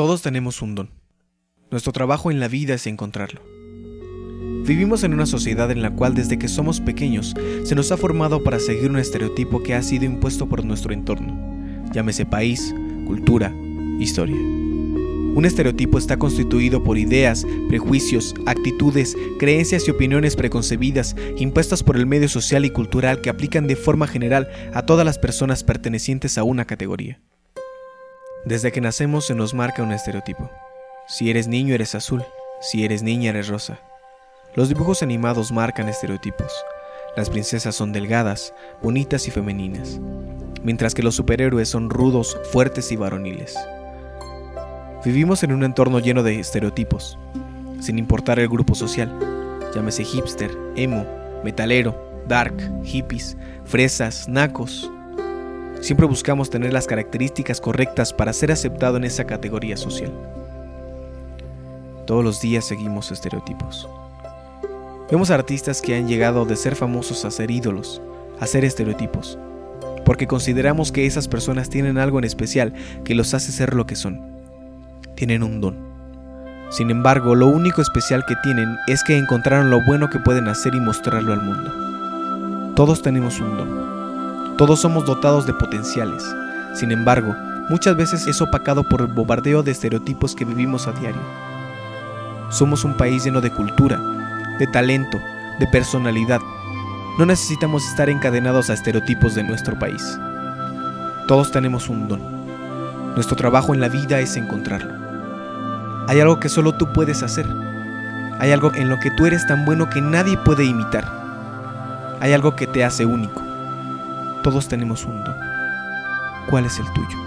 Todos tenemos un don. Nuestro trabajo en la vida es encontrarlo. Vivimos en una sociedad en la cual desde que somos pequeños se nos ha formado para seguir un estereotipo que ha sido impuesto por nuestro entorno, llámese país, cultura, historia. Un estereotipo está constituido por ideas, prejuicios, actitudes, creencias y opiniones preconcebidas impuestas por el medio social y cultural que aplican de forma general a todas las personas pertenecientes a una categoría. Desde que nacemos se nos marca un estereotipo. Si eres niño eres azul, si eres niña eres rosa. Los dibujos animados marcan estereotipos. Las princesas son delgadas, bonitas y femeninas, mientras que los superhéroes son rudos, fuertes y varoniles. Vivimos en un entorno lleno de estereotipos, sin importar el grupo social, llámese hipster, emo, metalero, dark, hippies, fresas, nacos. Siempre buscamos tener las características correctas para ser aceptado en esa categoría social. Todos los días seguimos estereotipos. Vemos artistas que han llegado de ser famosos a ser ídolos, a ser estereotipos, porque consideramos que esas personas tienen algo en especial que los hace ser lo que son tienen un don. Sin embargo, lo único especial que tienen es que encontraron lo bueno que pueden hacer y mostrarlo al mundo. Todos tenemos un don. Todos somos dotados de potenciales. Sin embargo, muchas veces es opacado por el bombardeo de estereotipos que vivimos a diario. Somos un país lleno de cultura, de talento, de personalidad. No necesitamos estar encadenados a estereotipos de nuestro país. Todos tenemos un don. Nuestro trabajo en la vida es encontrarlo. Hay algo que solo tú puedes hacer. Hay algo en lo que tú eres tan bueno que nadie puede imitar. Hay algo que te hace único. Todos tenemos un don. ¿Cuál es el tuyo?